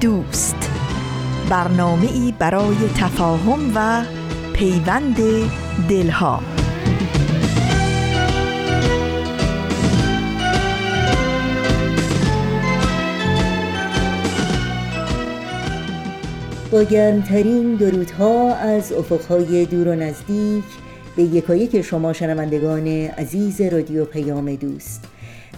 دوست. برنامه ای برای تفاهم و پیوند دلها. با گرمترین درودها از افقهای دور و نزدیک به یکایک شما شنوندگان عزیز رادیو پیام دوست.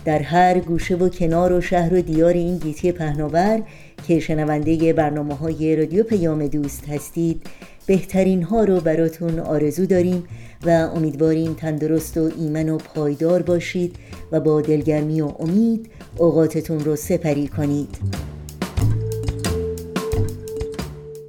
در هر گوشه و کنار و شهر و دیار این گیتی پهناور که شنونده برنامه های رادیو پیام دوست هستید بهترین ها رو براتون آرزو داریم و امیدواریم تندرست و ایمن و پایدار باشید و با دلگرمی و امید اوقاتتون رو سپری کنید.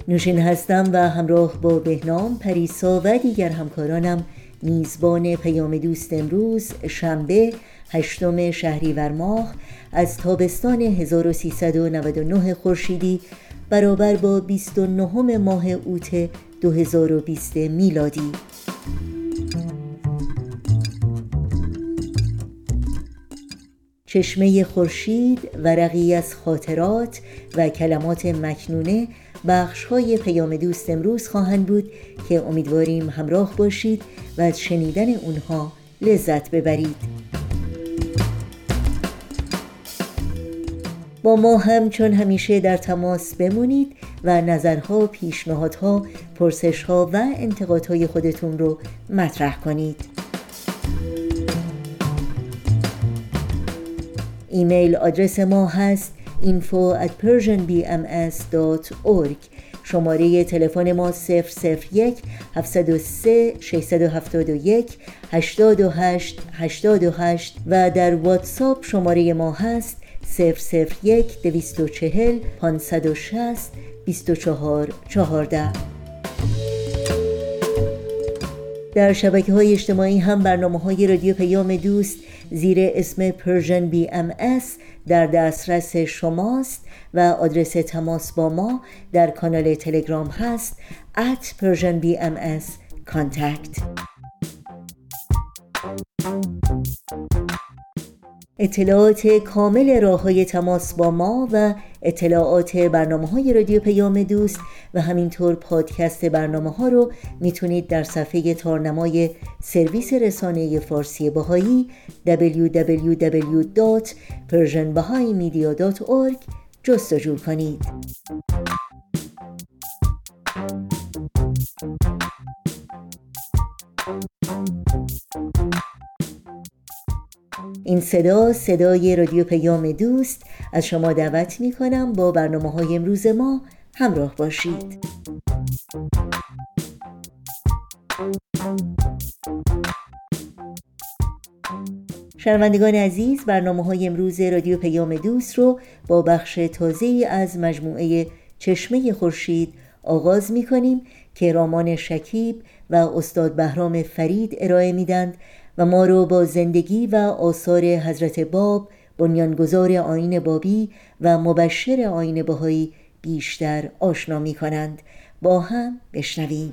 نوشین هستم و همراه با بهنام پریسا و دیگر همکارانم میزبان پیام دوست امروز شنبه هشتم شهریور ماه از تابستان 1399 خورشیدی برابر با 29 ماه اوت 2020 میلادی. چشمه خورشید ورقی از خاطرات و کلمات مکنونه بخش های پیام دوست امروز خواهند بود که امیدواریم همراه باشید و از شنیدن اونها لذت ببرید. با ما هم چون همیشه در تماس بمونید و نظرها، پیشنهادها، پرسشها و انتقادهای خودتون رو مطرح کنید. ایمیل آدرس ما هست info at persianbms.org شماره تلفن ما 001 703 671 828 828 و در واتساپ شماره ما هست 001 240 560 24 14 در شبکه های اجتماعی هم برنامه های رادیو پیام دوست زیر اسم ام اس در دسترس شماست و آدرس تماس با ما در کانال تلگرام هست at Persian BMS contact. اطلاعات کامل راه های تماس با ما و اطلاعات برنامه های رادیو پیام دوست و همینطور پادکست برنامه ها رو می‌تونید در صفحه تارنمای سرویس رسانه فارسی باهایی www.persianbahaimedia.org جستجو کنید. این صدا صدای رادیو پیام دوست. از شما دعوت می کنم با برنامه های امروز ما همراه باشید. شنوندگان عزیز برنامه های امروز رادیو پیام دوست رو با بخش تازه از مجموعه چشمه خورشید آغاز می کنیم که رامان شکیب و استاد بهرام فرید ارائه میدند. و ما رو با زندگی و آثار حضرت باب بنیانگذار آین بابی و مبشر آین بهایی بیشتر آشنا می کنند با هم بشنویم.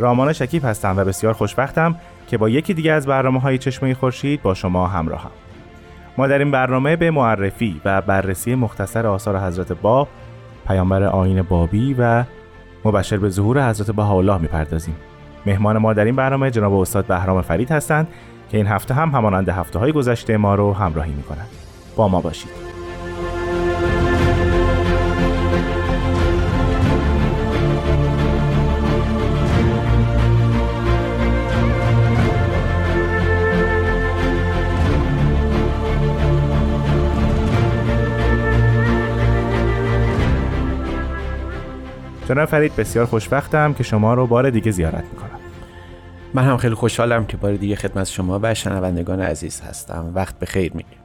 رامان شکیب هستم و بسیار خوشبختم که با یکی دیگه از برنامه های چشمه خورشید با شما همراهم. ما در این برنامه به معرفی و بررسی مختصر آثار حضرت باب پیامبر آین بابی و مبشر به ظهور حضرت بهاءالله می‌پردازیم. مهمان ما در این برنامه جناب استاد بهرام فرید هستند که این هفته هم همانند هفته های گذشته ما رو همراهی می‌کنند. با ما باشید. جناب فرید بسیار خوشبختم که شما رو بار دیگه زیارت می‌کنم. من هم خیلی خوشحالم که بار دیگه خدمت شما و شنوندگان عزیز هستم. وقت به خیر میگیم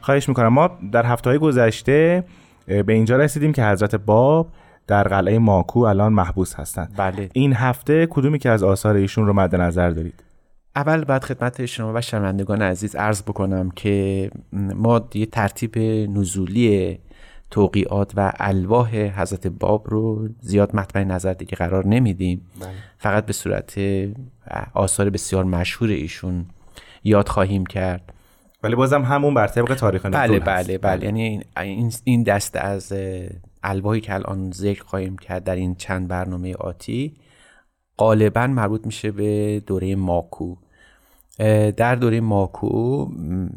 خواهش می‌کنم. ما در هفته های گذشته به اینجا رسیدیم که حضرت باب در قلعه ماکو الان محبوس هستند. بله. این هفته کدومی که از آثار ایشون رو مد نظر دارید؟ اول بعد خدمت شما و شنوندگان عزیز عرض بکنم که ما یه ترتیب نزولی توقیات و الواح حضرت باب رو زیاد مطمئن نظر دیگه قرار نمیدیم. بله. فقط به صورت آثار بسیار مشهور ایشون یاد خواهیم کرد. ولی بازم همون بر طبق تاریخ بله بله بله. یعنی این دست از الواحی که الان ذکر خواهیم کرد در این چند برنامه آتی غالبا مربوط میشه به دوره ماکو. در دوره ماکو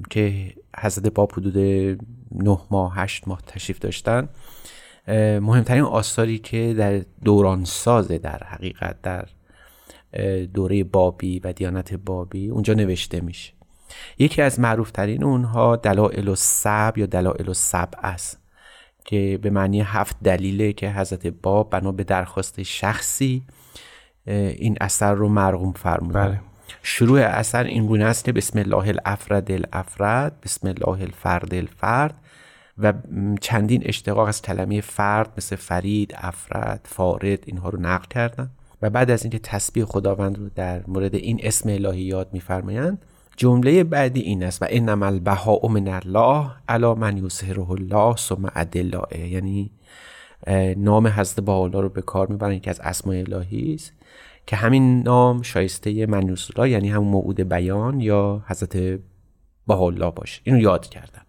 که حضرت باب حدود نه ماه هشت ماه تشریف داشتن. مهمترین آثاری که در دوران سازه در حقیقت در دوره بابی و دیانت بابی اونجا نوشته میشه. یکی از معروفترین اونها دلائل و سب یا دلائل و سب است که به معنی هفت دلیله که حضرت باب بنا به درخواست شخصی این اثر رو مرغوم فرمودن. بله. شروع اثر این گونه است که بسم الله الافرد الافرد بسم الله الفرد الفرد و چندین اشتقاق از کلمه فرد مثل فرید افراد فارد اینها رو نقل کردن. و بعد از اینکه تسبیح خداوند رو در مورد این اسم الهی یاد میفرمایند جمله بعدی این است و انما البهاء من الله علی من یظهره الله ثم ادلائه یعنی نام حضرت بهاءالله رو به کار می‌برن که از اسماء الهی است. که همین نام شایسته من الله یعنی همون موعود بیان یا حضرت بهاءالله باشه. اینو یاد کردم.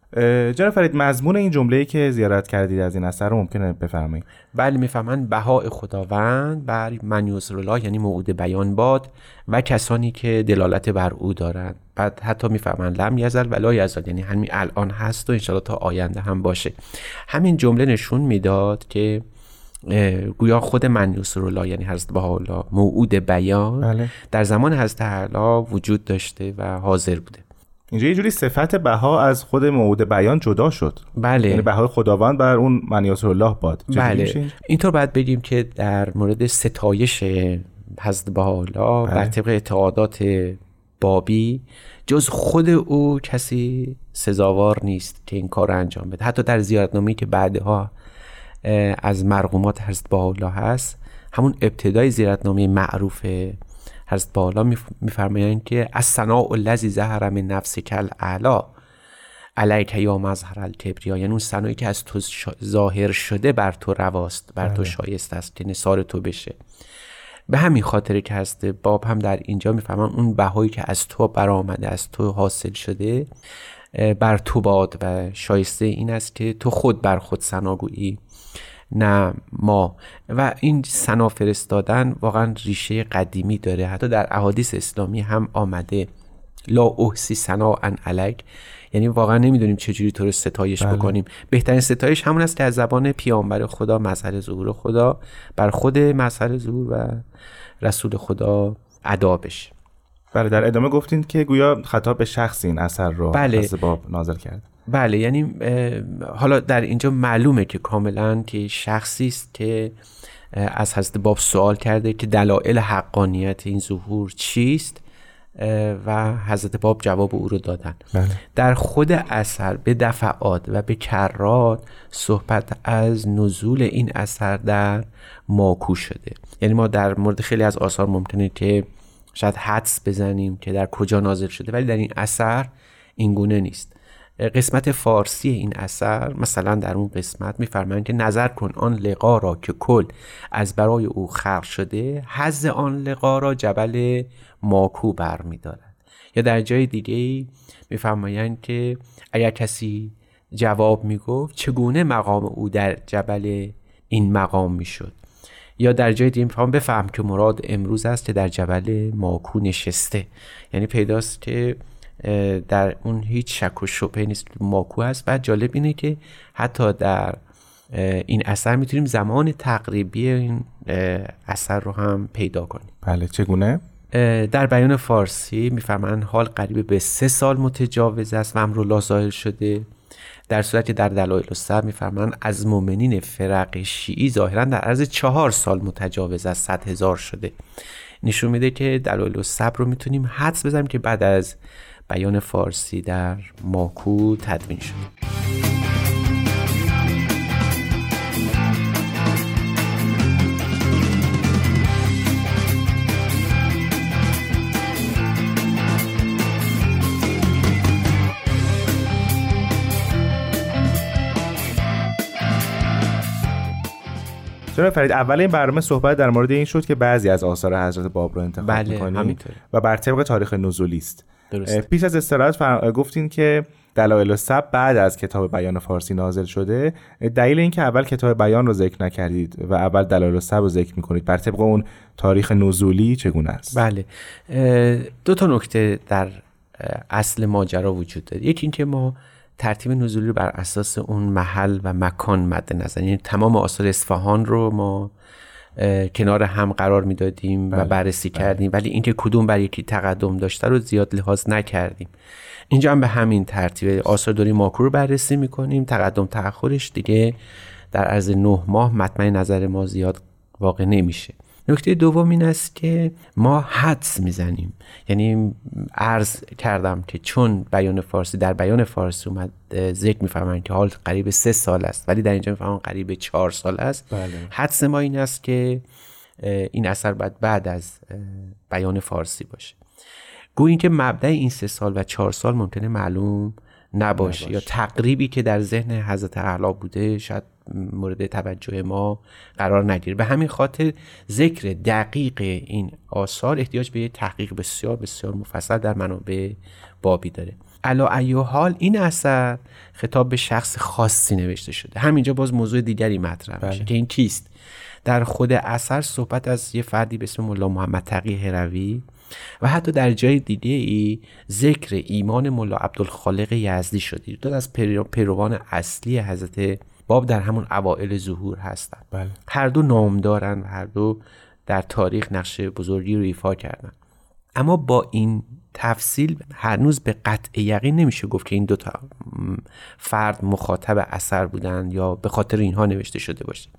جناب فرید مضمون این جمله که زیارت کردید از این اثر رو ممکنه بفرمایید. بله می‌فهمن بهای خداوند بر من الله یعنی موعود بیان باد و کسانی که دلالت بر او دارند. بعد حتی می‌فهمن لم یزل و لا یزل یعنی همین الان هست و انشاءالله تا آینده هم باشه. همین جمله نشون می‌داد که گویا خود من الله یعنی حضرت الله موعود بیان بله. در زمان حضرت علا وجود داشته و حاضر بوده. اینجا یه جوری صفت بها از خود موعود بیان جدا شد. بله. یعنی بهای خداوند بر اون منیات الله باد. بله. اینطور باید بگیم که در مورد ستایش حضرت بها بله. بر طبق اعتقادات بابی جز خود او کسی سزاوار نیست که این کار انجام بده. حتی در زیارتنامه‌ای که بعدها از مرغومات حضرت الله هست. همون ابتدای زیارتنامه معروف حضرت بالا میفرمایند که از صناع الذی ظهر من نفس کل اعلا علیک یا مظهر الکبریا یعنی اون که از تو ظاهر شده بر تو رواست بر تو بله. شایسته است که نثار تو بشه. به همین خاطر که هست باب هم در اینجا می‌فهمن اون بهایی که از تو برآمده از تو حاصل شده بر تو باد و شایسته این است که تو خود بر خود سناگویی نه ما. و این سنا فرستادن واقعا ریشه قدیمی داره. حتی در احادیث اسلامی هم آمده. لا احسی سنا ان علک یعنی واقعا نمی‌دونیم چجوری تو رو ستایش بله. بکنیم. بهترین ستایش همون است که از زبان پیامبر خدا مظهر ظهور خدا بر خود مظهر ظهور و رسول خدا ادا بشه. بله در ادامه گفتین که گویا خطاب به شخص این اثر رو بله. باب نازل کرد. بله یعنی حالا در اینجا معلومه که کاملا که شخصی است که از حضرت باب سوال کرده که دلایل حقانیت این ظهور چیست و حضرت باب جواب او رو دادن. بله. در خود اثر به دفعات و به کرات صحبت از نزول این اثر در ماکو شده. یعنی ما در مورد خیلی از آثار ممکنه که شاید حدس بزنیم که در کجا نازل شده ولی در این اثر این گونه نیست. قسمت فارسی این اثر مثلا در اون قسمت میفرمایند که نظر کن آن لقا را که کل از برای او خلق شده حز آن لقا را جبل ماکو برمیدارد. یا در جای دیگه میفرمایند که اگر کسی جواب می‌گفت چگونه مقام او در جبل این مقام می‌شد؟ یا در جای دیگه میفهم بفهم که مراد امروز است در جبل ماکو نشسته. یعنی پیداست که در اون هیچ شک و شبهه نیست ماکو هست. و جالب اینه که حتی در این اثر می‌تونیم زمان تقریبی این اثر رو هم پیدا کنیم. بله چگونه؟ در بیان فارسی میفرمایند حال قریب به سه سال متجاوز است و امرالله ظاهر شده. در صورتی در دلایل الصبر میفرمایند از مؤمنین فرق شیعی ظاهرا در عرض چهار سال متجاوز از صد هزار شده. نشون میده که دلایل الصبر رو می‌تونیم حدس بزنیم که بعد از بیان فارسی در ماکو تدوین شد جناب فرید اول این برنامه صحبت در مورد این شد که بعضی از آثار حضرت باب رو انتخاب بله، می‌کنیم. و بر طبق تاریخ نزولی است درسته. پیش از استراحت فر... گفتین که دلایل سب بعد از کتاب بیان فارسی نازل شده. دلیل اینکه اول کتاب بیان رو ذکر نکردید و اول دلایل سب رو ذکر می‌کنید. بر طبق اون تاریخ نزولی چگونه است؟ بله. دو تا نکته در اصل ماجرا وجود داره. یکی اینکه ما ترتیب نزولی رو بر اساس اون محل و مکان مد نظر یعنی تمام آثار اصفهان رو ما کنار هم قرار می‌دادیم و بررسی کردیم. ولی اینکه کدوم بر یکی تقدم داشته رو زیاد لحاظ نکردیم. اینجا هم به همین ترتیب آثار دوری ماکو رو بررسی می‌کنیم. تقدم تأخرش دیگه در عرض نه ماه مطمئن نظر ما زیاد واقع نمیشه. نکته دوم این است که ما حدس می‌زنیم. یعنی عرض کردم که چون بیان فارسی در بیان فارسی اومد ذکر میفرمایند که حال قریب سه سال است ولی در اینجا میفرمایند قریب چهار سال است. بله. حدس ما این است که این اثر باید بعد از بیان فارسی باشه. گویا اینکه مبدع این سه سال و چهار سال ممکنه معلوم نباشه, یا تقریبی که در ذهن حضرت اعلی بوده شاید مورد توجه ما قرار نگیره. به همین خاطر ذکر دقیق این آثار احتیاج به یه تحقیق بسیار بسیار مفصل در منابع بابی داره. علا ای حال این اثر خطاب به شخص خاصی نوشته شده. همینجا باز موضوع دیگری مطرح میشه که این کیست؟ در خود اثر صحبت از یه فردی به اسم ملا محمد تقی هروی و حتی در جای دیگه ای ذکر ایمان ملا عبدالخالق یزدی شده دو از پیرو- پیروان اصلی حضرت باب در همون اوائل ظهور هستند بله. هر دو نام دارن و هر دو در تاریخ نقش بزرگی رو ایفا کردن. اما با این تفصیل هنوز به قطع یقین نمیشه گفت که این دو تا م، فرد مخاطب اثر بودن یا به خاطر اینها نوشته شده باشه.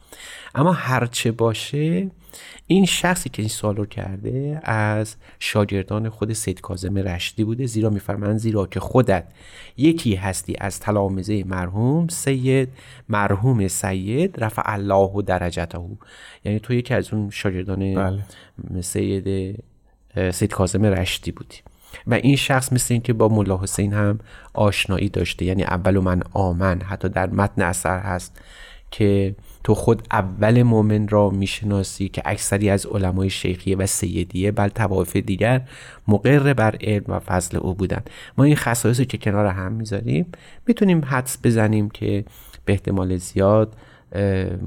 اما هرچه باشه این شخصی که این سوال رو کرده از شاگردان خود سید کاظم رشدی بوده. زیرا میفرمایند زیرا که خودت یکی هستی از تلامذه مرحوم سید مرحوم سید رفع الله درجته. یعنی تو یکی از اون شاگردان بله. سید سید کاظم رشدی بودی. و این شخص مثل این که با ملا حسین هم آشنایی داشته. یعنی اول من آمن حتی در متن اثر هست که تو خود اول مؤمن را می‌شناسی که اکثری از علمای شیخیه و سیدیه بل توایف دیگر مقر بر علم و فضل او بودند. ما این خصایص رو که کنار هم می‌ذاریم می‌تونیم حدس بزنیم که به احتمال زیاد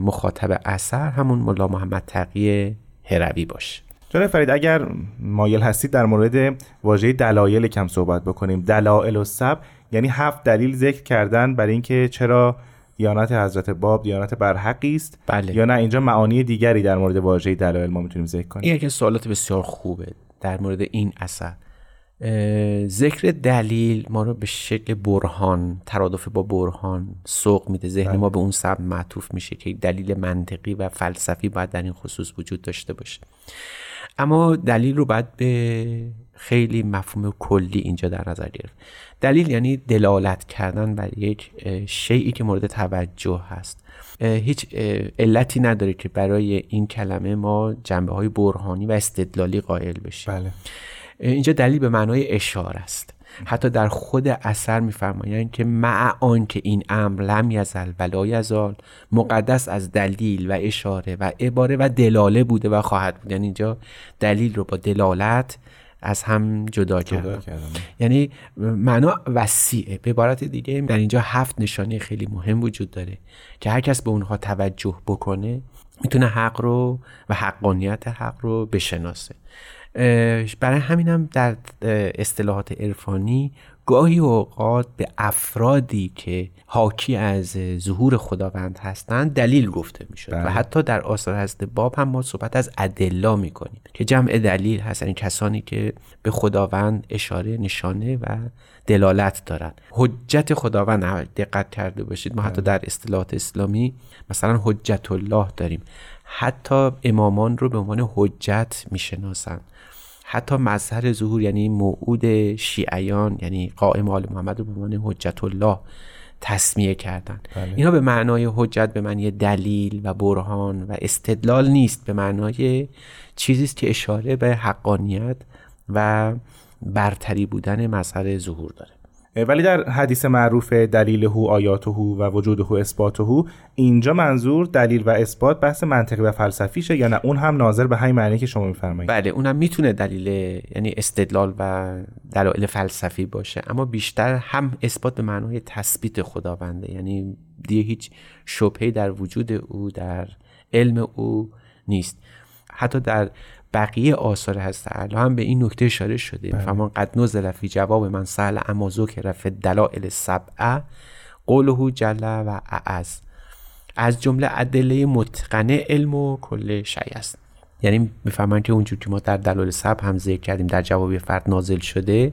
مخاطب اثر همون ملا محمد تقی هروی باشه. جناب فرید اگر مایل هستید در مورد واژه دلایل کم صحبت بکنیم. دلایل و سب یعنی هفت دلیل ذکر کردن برای اینکه چرا دیانت حضرت باب دیانت برحقی است. بله. یا نه اینجا معانی دیگری در مورد واژه دلایل ما می‌تونیم ذکر کنیم. این از سوالات بسیار خوبه در مورد این اثر. ذکر دلیل ما رو به شکل برهان ترادف با برهان سوق میده. ذهن ما به اون سبب معطوف میشه که دلیل منطقی و فلسفی باید در این خصوص وجود داشته باشه. اما دلیل رو باید به خیلی مفهوم کلی اینجا در نظر گرفت. دلیل یعنی دلالت کردن بر یک شیعی که مورد توجه هست. هیچ علتی نداره که برای این کلمه ما جنبه های برهانی و استدلالی قائل بشیم. بله. اینجا دلیل به معنای اشاره است. حتی در خود اثر میفرمایند که مع آن که این امر لم یزل ولا یزال مقدس از دلیل و اشاره و عباره و دلاله بوده و خواهد بود. یعنی اینجا دلیل رو با دلالت از هم جدا, جدا کردم. یعنی معنا وسیعه. به عبارت دیگه در اینجا هفت نشانه خیلی مهم وجود داره که هر کس به اونها توجه بکنه می‌تونه حق رو و حقانیت حق رو بشناسه. برای همینم در اصطلاحات عرفانی گاهی اوقات به افرادی که حاکی از ظهور خداوند هستند دلیل گفته می‌شد و بله. حتی در آثار حضرت باب هم ما صحبت از ادلا می‌کنیم که جمع دلیل هستن این کسانی که به خداوند اشاره نشانه و دلالت دارن حجت خداوند دقت کرده باشید ما حتی بله. در اصطلاحات اسلامی مثلا حجت الله داریم حتی امامان رو به عنوان حجت می‌شناسن حتی مظهر ظهور یعنی موعود شیعیان یعنی قائم آل محمد رو به عنوان حجت الله تصمیه کردن بله. اینا به معنای حجت به معنی دلیل و برهان و استدلال نیست به معنای چیزی است که اشاره به حقانیت و برتری بودن مظهر ظهور داره ولی در حدیث معروف دلیل هو آیات هو و وجود هو اثبات هو اینجا منظور دلیل و اثبات بحث منطقی و فلسفیشه یا نه؟ اون هم ناظر به همین معنی که شما میفرمایید. بله اونم می‌تونه دلیل یعنی استدلال و دلایل فلسفی باشه اما بیشتر هم اثبات به معنای تثبیت خداونده یعنی دیگه هیچ شبهه در وجود او در علم او نیست. حتی در بقیه آثار هست. تعالی هم به این نکته اشاره شده. بله. فمان قد نزل فی جواب من سهل اما ذکر فی دلائل سبعه قوله جل و اعز از جمله ادله متقنه علم و کل شیء است. یعنی می‌فهمن که اونجور که ما در دلال سب هم ذکر کردیم در جواب فرد نازل شده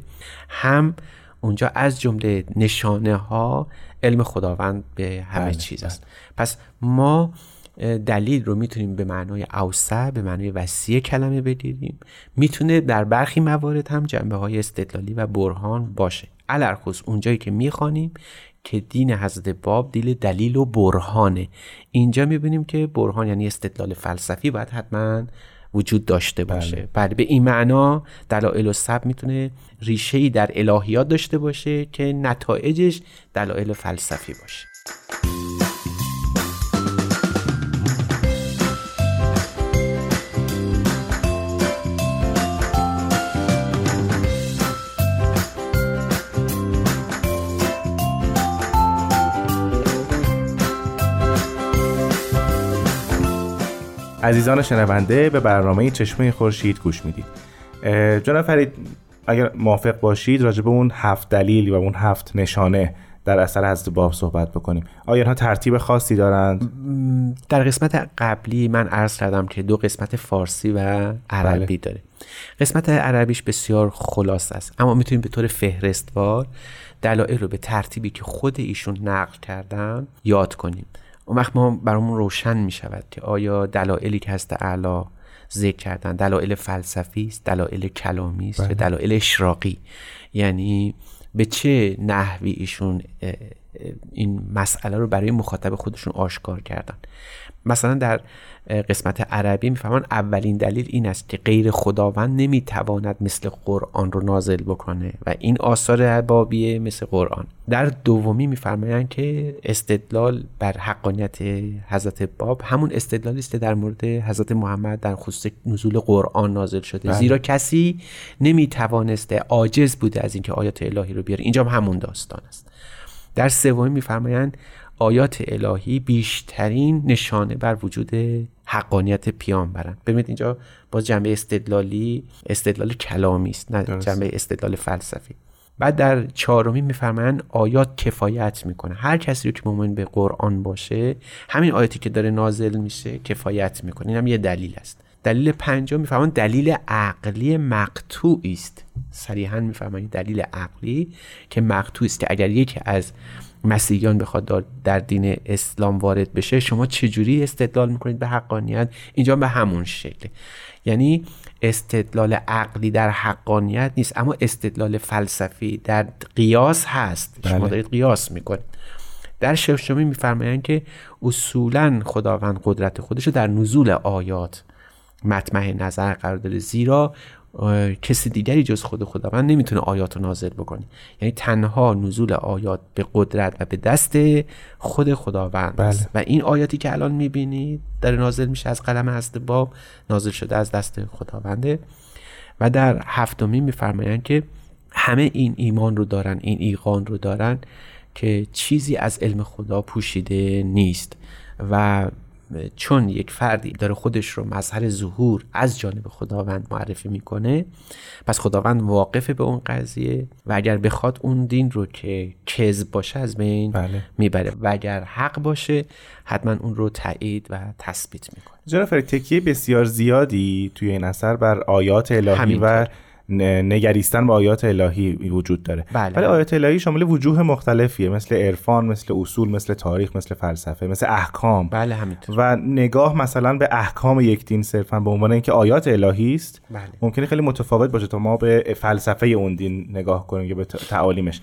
هم اونجا از جمله نشانه ها علم خداوند به همه بله. چیز است. پس ما دلیل رو می‌تونیم به معنای اوسع به معنای وسیع کلمه بگیریم می‌تونه در برخی موارد هم جنبه های استدلالی و برهان باشه. علرخص اونجایی که می‌خوانیم که دین حضرت باب دیل دلیل و برهانه. اینجا می‌بینیم که برهان یعنی استدلال فلسفی باید حتما وجود داشته باشه. بله, بله به این معنا دلایل و سب می‌تونه ریشه ای در الهیات داشته باشه که نتایجش دلایل فلسفی باشه. عزیزان شنونده به برنامه چشمه خورشید گوش می‌دید. جناب فرید اگر موافق باشید راجع به اون هفت دلیل و اون هفت نشانه در اثر حضرت باب صحبت بکنیم. آیا اینها ترتیب خاصی دارند؟ در قسمت قبلی من عرض کردم که دو قسمت فارسی و عربی بله. داره قسمت عربیش بسیار خلاص است اما می‌تونیم به طور فهرستوار دلایل رو به ترتیبی که خود ایشون نقل کردن یاد کنیم. اون وقت ما برامون روشن می شود که آیا دلایلی که هست اعلا ذکر کردن دلایل فلسفی است دلایل کلامی است یا بله. دلایل اشراقی یعنی به چه نحوی ایشون این مسئله رو برای مخاطب خودشون آشکار کردن. مثلا در قسمت عربی میفهمان اولین دلیل این است که غیر خداوند نمی‌تواند مثل قرآن رو نازل بکنه و این آثار بابیه مثل قرآن. در دومی میفرمایند که استدلال بر حقانیت حضرت باب همون استدلالی است در مورد حضرت محمد در خصوص نزول قرآن نازل شده. بله. زیرا کسی نمی‌توانسته عاجز بوده از اینکه آیات الهی رو بیاره. اینجا همون داستان است. در سومی میفرمایند آیات الهی بیشترین نشانه بر وجود حقانیت پیامبرن ببینید اینجا با جنبه استدلالی استدلال کلامی است نه جنبه استدلال فلسفی. بعد در چهارمی میفرمایند آیات کفایت می‌کنه. هر کسی رو که مؤمن به قرآن باشه همین آیاتی که داره نازل میشه کفایت می‌کنه. این هم یه دلیل است. دلیل پنجم می‌فهمند دلیل عقلی مقطوع است. صریحا می‌فهمند دلیل عقلی که مقطوع است که اگر یکی از مسیحیان بخواد در دین اسلام وارد بشه شما چجوری استدلال می‌کنید به حقانیت؟ اینجا به همون شکله یعنی استدلال عقلی در حقانیت نیست اما استدلال فلسفی در قیاس هست. بله. شما دارید قیاس می‌کنید. در ششمی میفرمایند که اصولا خداوند قدرت خودش رو در نزول آیات مطمع نظر قرار داره زیرا کسی دیگری جز خود خداوند نمی‌تونه آیات رو نازل بکنه. یعنی تنها نزول آیات به قدرت و به دست خود خداوند بله. است. و این آیاتی که الان می‌بینید در نازل میشه از قلم هست باب نازل شده از دست خداونده. و در هفتمی میفرمایند که همه این ایمان رو دارن این ایقان رو دارن که چیزی از علم خدا پوشیده نیست. و چون یک فردی داره خودش رو مظهر ظهور از جانب خداوند معرفی می‌کنه پس خداوند واقف به اون قضیه و اگر بخواد اون دین رو که کذب باشه از بین بله. می‌بره و اگر حق باشه حتما اون رو تایید و تثبیت می‌کنه جناب تکیه بسیار زیادی توی این اثر بر آیات الهی همینطور. و نگریستن به آیات الهی وجود داره. بله. ولی آیات الهی شامل وجوه مختلفیه مثل عرفان مثل اصول مثل تاریخ مثل فلسفه مثل احکام. بله همینطور. و نگاه مثلا به احکام یک دین صرفا به عنوان اینکه آیات الهی است بله. ممکنه خیلی متفاوت باشه تا ما به فلسفه اون دین نگاه کنیم یا به تعالیمش.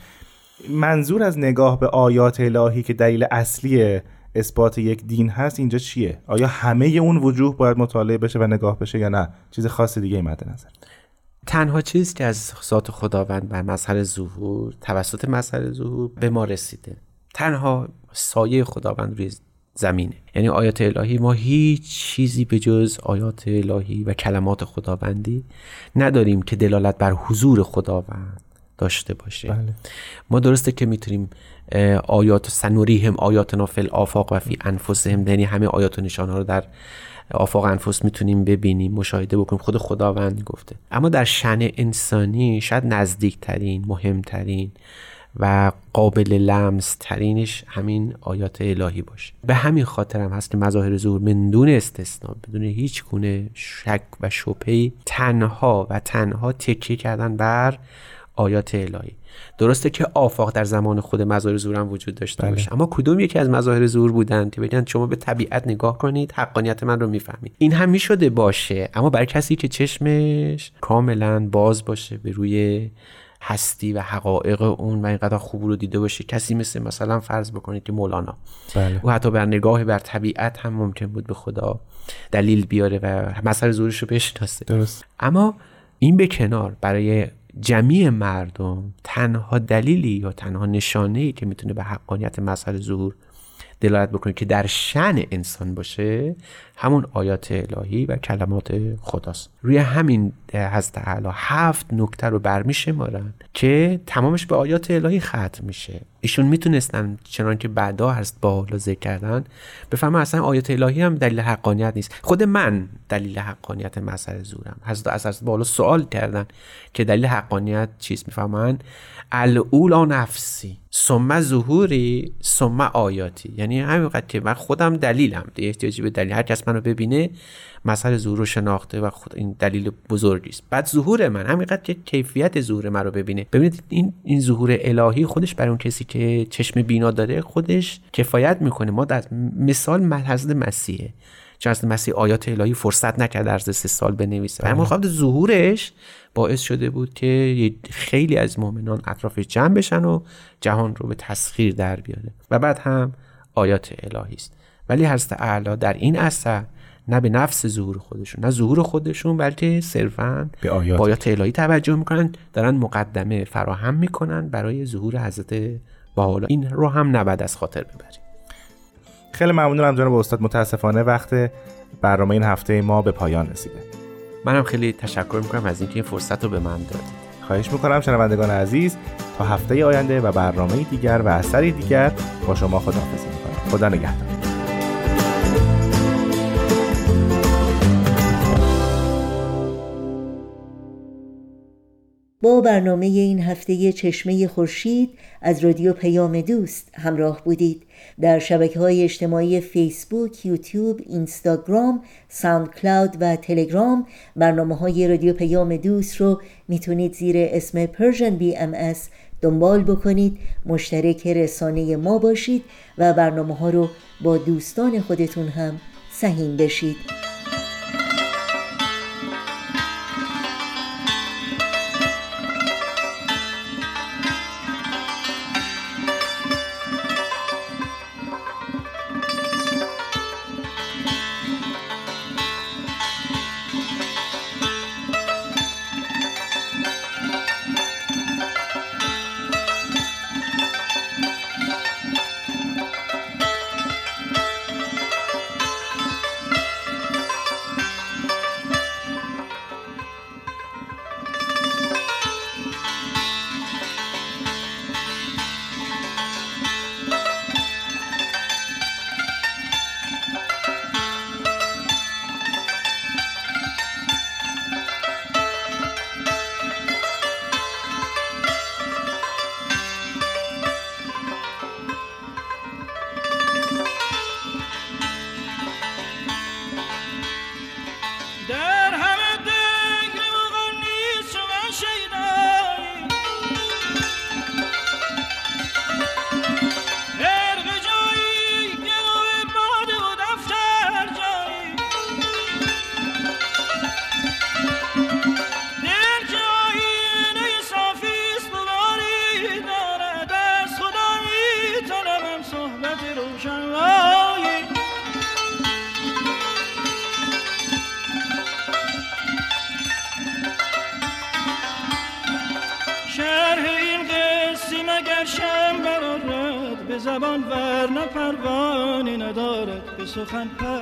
منظور از نگاه به آیات الهی که دلیل اصلی اثبات یک دین هست اینجا چیه؟ آیا همه اون وجوه باید مطالعه بشه و نگاه بشه یا نه؟ چیز خاص دیگه مد نظر. تنها چیزی که از ذات خداوند بر مظهر ظهور توسط مظهر ظهور به ما رسیده. تنها سایه خداوند روی زمینه. یعنی آیات الهی ما هیچ چیزی به جز آیات الهی و کلمات خداوندی نداریم که دلالت بر حضور خداوند داشته باشه. بله. ما درسته که می‌تونیم آیات سنوریهم آیاتنا فی الافاق و فی انفسهم یعنی همه آیات و نشانه رو در آفاق انفس می‌تونیم ببینیم مشاهده بکنیم. خود خداوند گفته. اما در شن انسانی شاید نزدیکترین مهمترین و قابل لمس ترینش همین آیات الهی باشه. به همین خاطر هم هست که مظاهر ظهور من دون استثنا بدون هیچ گونه شک و شبهی تنها و تنها تکیه کردن بر آیات الهی. درسته که آفاق در زمان خود مظاهر ظهور هم وجود داشته بله. باشه. اما کدوم یکی از مظاهر ظهور بودن که بگن شما به طبیعت نگاه کنید حقانیت من رو می‌فهمید. این هم می‌شده باشه اما برای کسی که چشمش کاملا باز باشه به روی هستی و حقایق اون و اینقدر خوب رو دیده باشه کسی مثل مثلا فرض بکنید که مولانا. بله. او حتی بر نگاه بر طبیعت هم ممکن بود به خدا دلیل بیاره و مسئله ظهورش رو بشناسه. درست. اما این به کنار برای جمیع مردم تنها دلیلی یا تنها نشانه ای که می‌تونه به حقانیت مسئله ظهور دلالت بکنه که در شن انسان باشه همون آیات الهی و کلمات خداست. روی همین حضرت تعالی. هفت نکته رو برمیشمارن که تمامش به آیات الهی ختم میشه. ایشون می‌تونستن چنان که بعدا هست با حالا ذکر کردن بفهمن اصلا آیات الهی هم دلیل حقانیت نیست. خود من دلیل حقانیت مسئله زورم. حضرت از حضرت بالا سوال کردن که دلیل حقانیت چیست؟ می‌فهمن؟ الاولا نفسی. ثم ظهوری ثم آیاتی. یعنی همینقدر که من خودم دلیلم. دیگه احتیاجی به دلیل. هر کس منو ببینه مسئله ظهور رو شناخته و خود این دلیل بزرگی است. بعد ظهور من همینقدر که کیفیت ظهور من رو ببینه. ببینید این این ظهور الهی خودش برای اون کسی که چشم بینا داره خودش کفایت می‌کنه. ما در مثال حضرت مسیحه چون حضرت مسیح آیات الهی فرصت نکرد در عرض سه سال بنویسه. و همون ظهورش باعث شده بود که خیلی از مؤمنان اطرافش جمع بشن و جهان رو به تسخیر در بیاره. و بعد هم آیات الهی است. ولی حضرت اعلی در این اثر نه به نفس ظهور خودشون نه ظهور خودشون بلکه صرفا به آیات. آیات الهی توجه می‌کنن دارن مقدمه فراهم می‌کنن برای ظهور حضرت بهاءالله این رو هم نباید از خاطر ببریم. خیلی ممنونم جناب استاد. متاسفانه وقت برنامه این هفته ما به پایان رسیده. منم خیلی تشکر می‌کنم از اینکه این فرصت رو به من دادید. خواهش می‌کنم شنوندگان عزیز تا هفته آینده و برنامه دیگر و اثری دیگر با شما خداحافظی می‌کنم. خدا نگهدار. با برنامه این هفته چشمه خورشید از رادیو پیام دوست همراه بودید. در شبکه های اجتماعی فیسبوک، یوتیوب، اینستاگرام، ساوند کلاود و تلگرام برنامه های رادیو پیام دوست رو می‌تونید زیر اسم ام اس دنبال بکنید. مشترک رسانه ما باشید و برنامه ها رو با دوستان خودتون هم سهیم بشید. سخن پروایی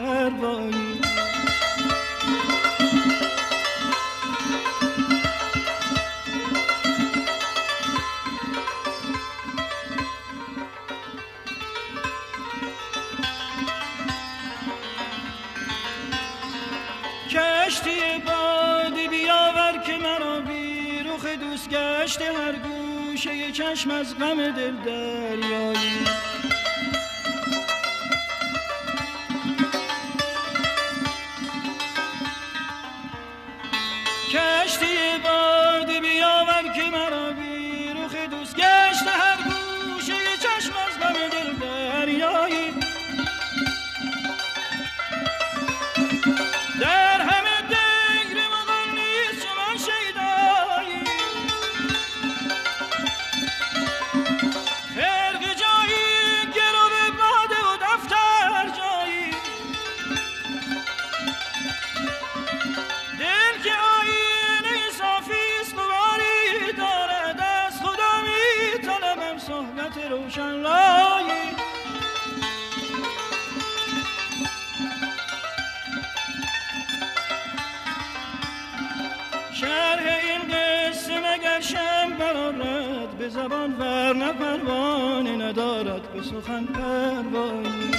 پروانه ندارد به سخن پروایی.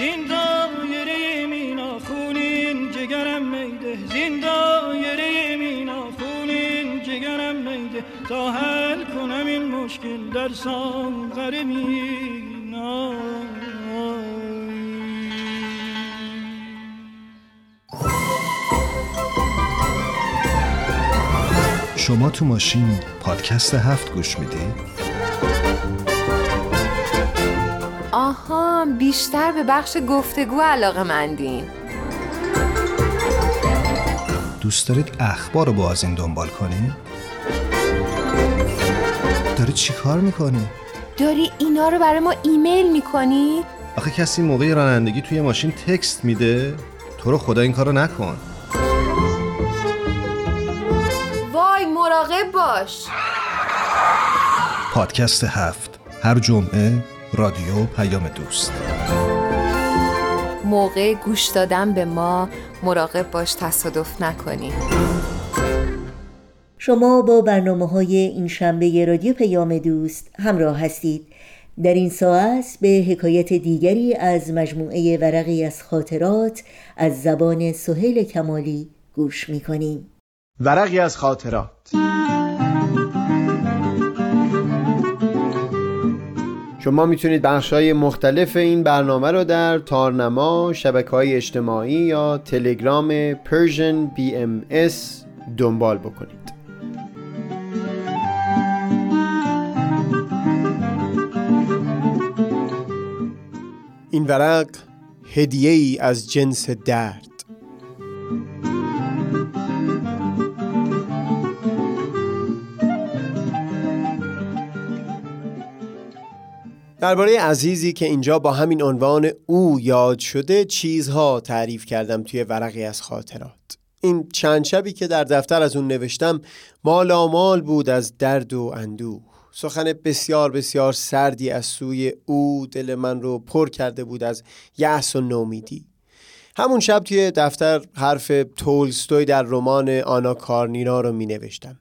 زین دایره مینا خونین جگرم میده. زین دایره مینا خونین جگرم میده. تا حل کنم این مشکل در ساغر مینا شما تو ماشین پادکست هفت گوش می‌دید؟ بیشتر به بخش گفتگو علاقه مندین دوست دارید اخبار رو با از این دنبال کنی؟ داری چی کار می‌کنی؟ داری اینا رو برای ما ایمیل می‌کنی؟ آخه کسی موقع رانندگی توی ماشین تکست میده؟ تو رو خدا این کارو نکن وای مراقب باش پادکست هفت هر جمعه رادیو پیام دوست. موقع گوش دادن به ما مراقب باش تصادف نکنی. شما با برنامه های این شنبه رادیو پیام دوست همراه هستید. در این ساعت به حکایت دیگری از مجموعه ورقی از خاطرات از زبان سهیل کمالی گوش می‌کنیم. ورقی از خاطرات. شما می‌تونید بخش های مختلف این برنامه رو در تارنما، شبکه های اجتماعی یا تلگرام Persian BMS دنبال بکنید. این ورق هدیه ای از جنس درد. درباره عزیزی که اینجا با همین عنوان او یاد شده چیزها تعریف کردم توی ورقی از خاطرات. این چند شبی که در دفتر از اون نوشتم مال بود از درد و اندوه. سخن بسیار بسیار سردی از سوی او دل من رو پر کرده بود از یأس و نومیدی. همون شب توی دفتر حرف تولستوی در رمان آنا کارنینا رو می نوشتم.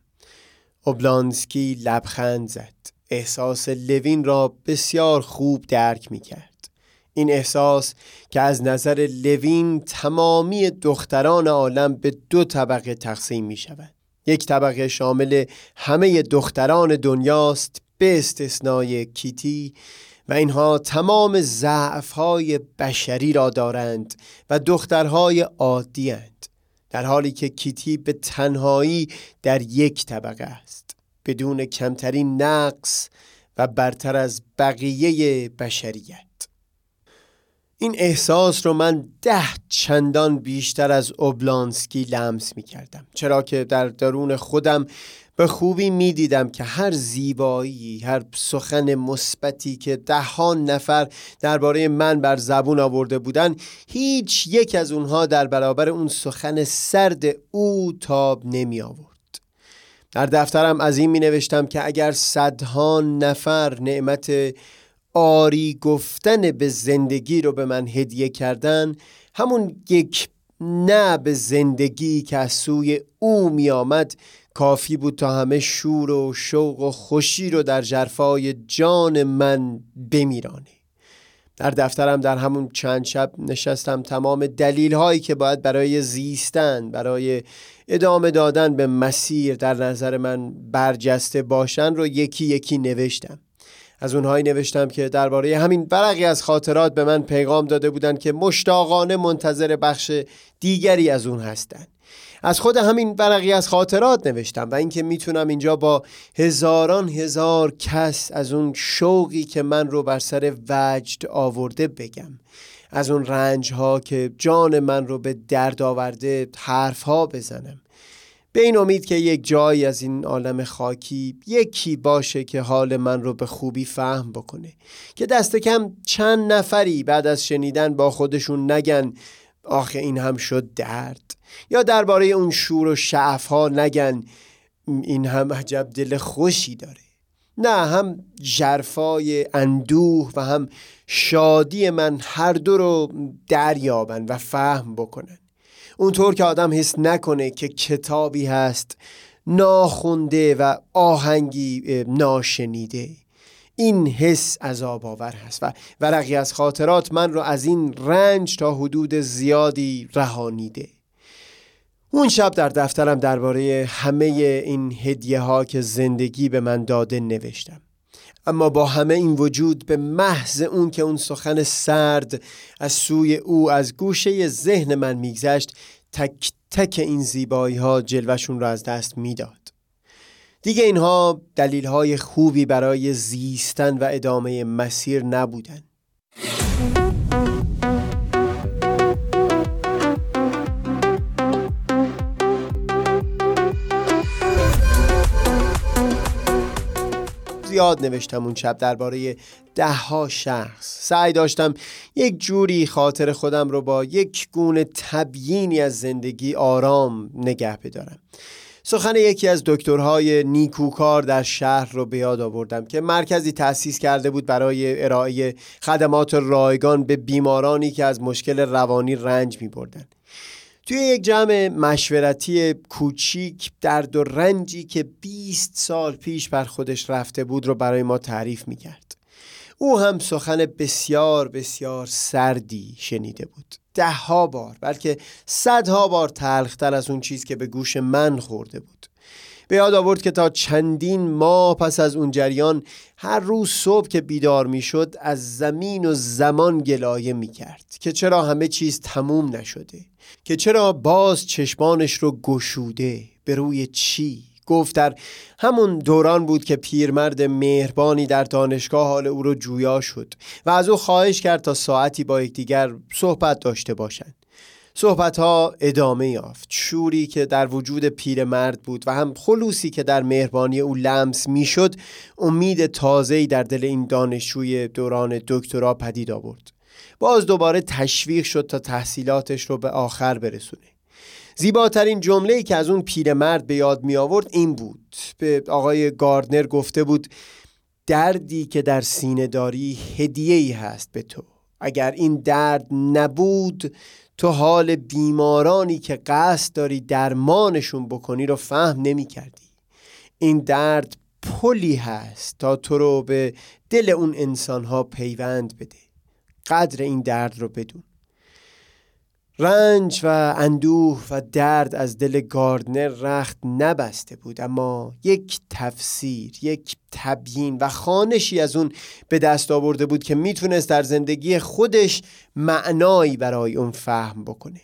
اوبلانسکی لبخند زد. احساس لوین را بسیار خوب درک می کرد این احساس که از نظر لوین تمامی دختران عالم به دو طبقه تقسیم می شود یک طبقه شامل همه دختران دنیاست به استثنای کیتی و اینها تمام ضعفهای بشری را دارند و دخترهای عادی هند در حالی که کیتی به تنهایی در یک طبقه است. بدون کمترین نقص و برتر از بقیه بشریت. این احساس رو من ده چندان بیشتر از اوبلانسکی لمس می کردم چرا که در درون خودم به خوبی می دیدم که هر زیبایی هر سخن مثبتی که دهان نفر درباره من بر زبون آورده بودن هیچ یک از اونها در برابر اون سخن سرد او تاب نمی آورد در دفترم از این می نوشتم که اگر صدها نفر نعمت آری گفتن به زندگی رو به من هدیه کردن همون یک نه به زندگی که از سوی او می آمد کافی بود تا همه شور و شوق و خوشی رو در جرفای جان من بمیرانه. در دفترم در همون چند شب نشستم تمام دلیل هایی که باید برای زیستن برای ادامه دادن به مسیر در نظر من برجسته باشن رو یکی یکی نوشتم. از اونهایی نوشتم که درباره همین برقی از خاطرات به من پیغام داده بودند که مشتاقانه منتظر بخش دیگری از اون هستند از خود همین برقی از خاطرات نوشتم و اینکه می‌تونم اینجا با هزاران هزار کس از اون شوقی که من رو بر سر وجد آورده بگم. از اون رنج ها که جان من رو به درد آورده حرف ها بزنم. به این امید که یک جایی از این عالم خاکی یکی باشه که حال من رو به خوبی فهم بکنه. که دست کم چند نفری بعد از شنیدن با خودشون نگن آخه این هم شد درد. یا درباره اون شور و شعف ها نگن این هم عجب دل خوشی داره. نه هم جرفای اندوه و هم شادی من هر دو رو دریابن و فهم بکنن. اونطور که آدم حس نکنه که کتابی هست ناخونده و آهنگی ناشنیده. این حس عذاب آور هست و ورقی از خاطرات من رو از این رنج تا حدود زیادی رهانیده. اون شب در دفترم درباره همه این هدیه ها که زندگی به من داده نوشتم. اما با همه این وجود به محض اون که اون سخن سرد از سوی او از گوشه ذهن من میگذشت تک تک این زیبایی ها جلوشون را از دست می‌داد. دیگه اینها دلیل های خوبی برای زیستن و ادامه مسیر نبودن. زیاد نوشتم اون شب درباره ده ها شخص سعی داشتم یک جوری خاطر خودم رو با یک گونه تبیینی از زندگی آرام نگه بدارم سخن یکی از دکترهای نیکوکار در شهر رو به یاد آوردم که مرکزی تأسیس کرده بود برای ارائه خدمات رایگان به بیمارانی که از مشکل روانی رنج می. توی یک جمع مشورتی کوچیک درد و رنجی که 20 سال پیش بر خودش رفته بود رو برای ما تعریف می کرد. او هم سخن بسیار بسیار سردی شنیده بود ده ها بار بلکه صدها بار تلختر از اون چیز که به گوش من خورده بود به یاد آورد که تا چندین ماه پس از اون جریان هر روز صبح که بیدار می‌شد از زمین و زمان گلایه می کرد که چرا همه چیز تموم نشده که چرا باز چشمانش رو گشوده به روی چی؟ گفت در همون دوران بود که پیرمرد مهربانی در دانشگاه حال او رو جویا شد و از او خواهش کرد تا ساعتی با یکدیگر صحبت داشته باشند. صحبت ها ادامه یافت. شوری که در وجود پیرمرد بود و هم خلوصی که در مهربانی او لمس می‌شد امید تازه‌ای در دل این دانشجوی دوران دکترا پدید آورد. باز دوباره تشویق شد تا تحصیلاتش رو به آخر برسونه. زیباترین جمله ای که از اون پیرمرد به یاد می آورد این بود. به آقای گاردنر گفته بود دردی که در سینه داری هدیه ای هست به تو. اگر این درد نبود تو حال بیمارانی که قصد داری درمانشون بکنی رو فهم نمی کردی. این درد پلی هست تا تو رو به دل اون انسان ها پیوند بده. قدر این درد رو بدون. رنج و اندوه و درد از دل گاردنر رخت نبسته بود اما یک تفسیر یک تبیین و خانشی از اون به دست آورده بود که می‌تونست در زندگی خودش معنایی برای اون فهم بکنه.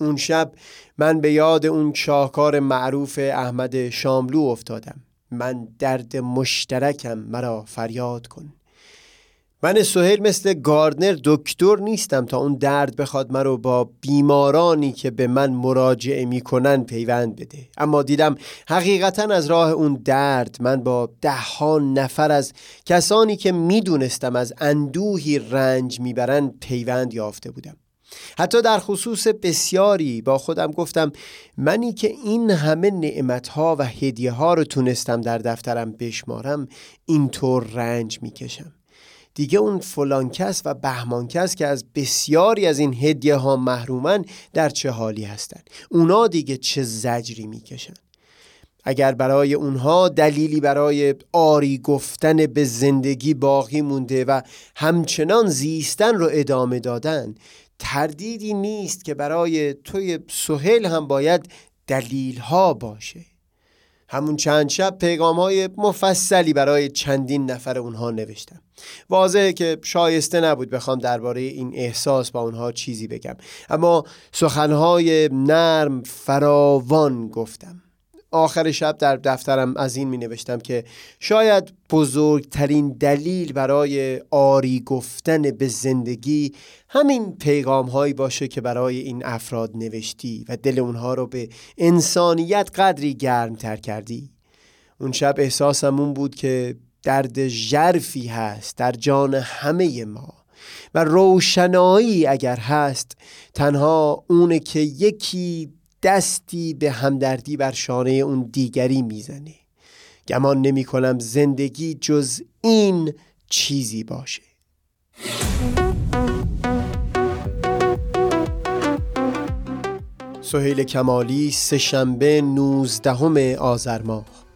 اون شب من به یاد اون شاهکار معروف احمد شاملو افتادم. من درد مشترکم مرا فریاد کن. من سهیل مثل گاردنر دکتر نیستم تا اون درد بخواد مرا با بیمارانی که به من مراجعه می‌کنن پیوند بده. اما دیدم حقیقتا از راه اون درد من با ده ها نفر از کسانی که می‌دونستم از اندوهی رنج می‌برن پیوند یافته بودم. حتی در خصوص بسیاری با خودم گفتم منی که این همه نعمتها و هدیه ها رو تونستم در دفترم بشمارم اینطور رنج می‌کشم. دیگه اون فلان کس و بهمان کس که از بسیاری از این هدیه ها محرومن در چه حالی هستن. اونا دیگه چه زجری می‌کشن. اگر برای اونها دلیلی برای آری گفتن به زندگی باقی مونده و همچنان زیستن رو ادامه دادن تردیدی نیست که برای توی سهل هم باید دلیل ها باشه. همون چند شب پیغام های مفصلی برای چندین نفر اونها نوشتم. واضحه که شایسته نبود بخوام درباره این احساس با اونها چیزی بگم. اما سخنهای نرم فراوان گفتم. آخر شب در دفترم از این می نوشتم که شاید بزرگترین دلیل برای آری گفتن به زندگی همین پیغام هایی باشه که برای این افراد نوشتی و دل اونها رو به انسانیت قدری گرم تر کردی. اون شب احساسم اون بود که درد ژرفی هست در جان همه ما و روشنایی اگر هست تنها اونه که یکی دستی به همدردی بر شانه اون دیگری می‌زنه گمان نمی کنم زندگی جز این چیزی باشه. سهیل کمالی سهشنبه 19 آذر ماه.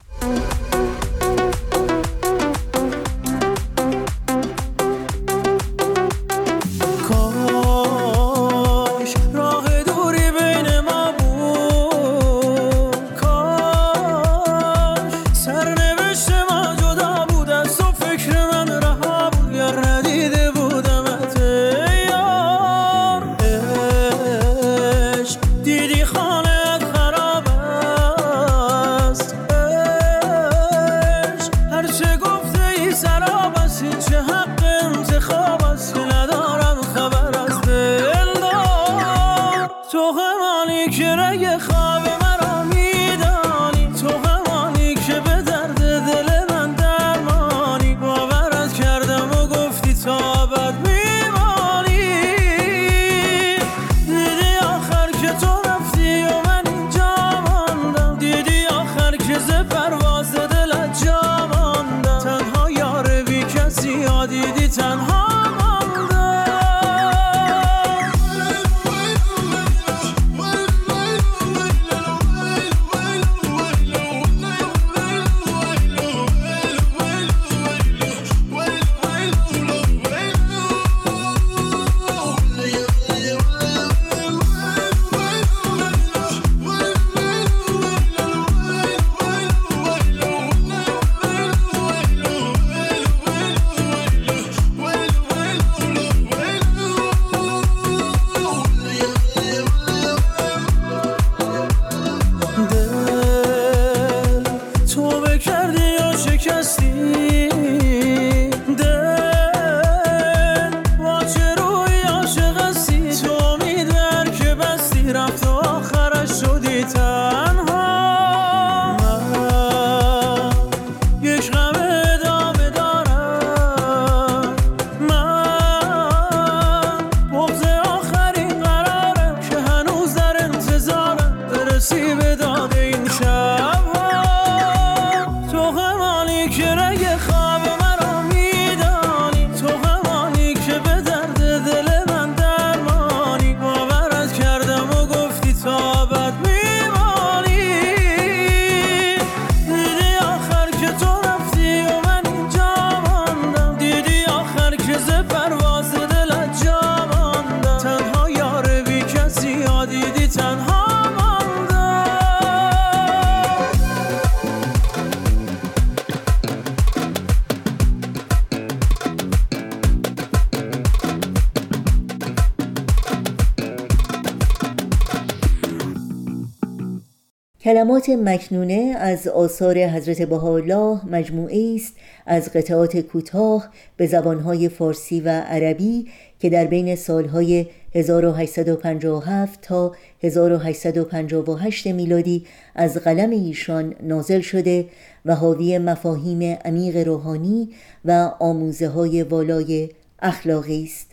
کلمات مکنونه از آثار حضرت بهاءالله مجموعه است از قطعات کوتاه به زبانهای فارسی و عربی که در بین سالهای 1857 تا 1858 میلادی از قلم ایشان نازل شده و حاوی مفاهیم عمیق روحانی و آموزه های والای اخلاقی است.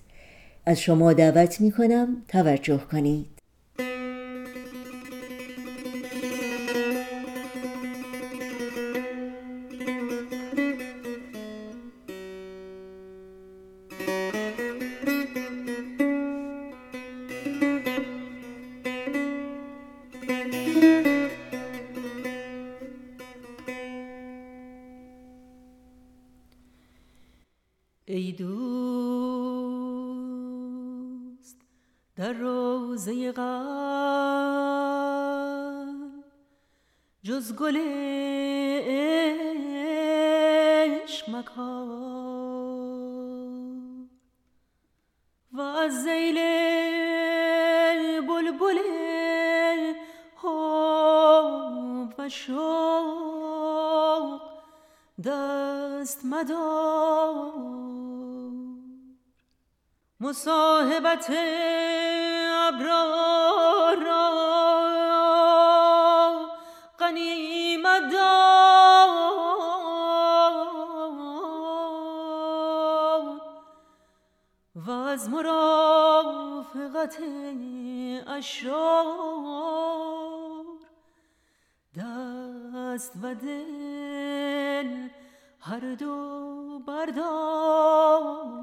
از شما دعوت می کنم توجه کنید. گل عشق و از زیل بلبل حب و شوق دست مدار. مصاحبت ابرار از مرافقت اشرار. دست و دل هر دو بردار.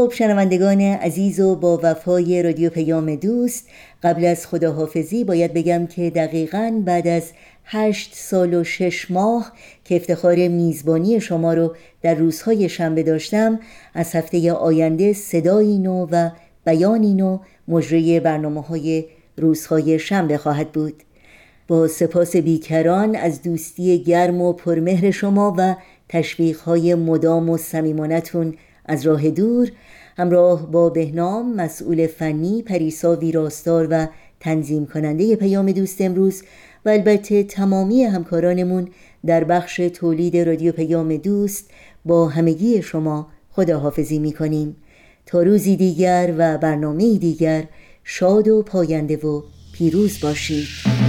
خب شنوندگان عزیز و با وفای رادیو پیام دوست قبل از خداحافظی باید بگم که دقیقا بعد از هشت سال و شش ماه که افتخار میزبانی شما رو در روزهای شنبه داشتم از هفته آینده صدایی نو و بیانی نو مجری برنامه های روزهای شنبه خواهد بود. با سپاس بیکران از دوستی گرم و پرمهر شما و تشویقهای مدام و سمیمانتون از راه دور همراه با بهنام مسئول فنی پریسا ویراستار و تنظیم کننده پیام دوست امروز و البته تمامی همکارانمون در بخش تولید رادیو پیام دوست با همگی شما خداحافظی می کنیم تا روزی دیگر و برنامه دیگر شاد و پاینده و پیروز باشید.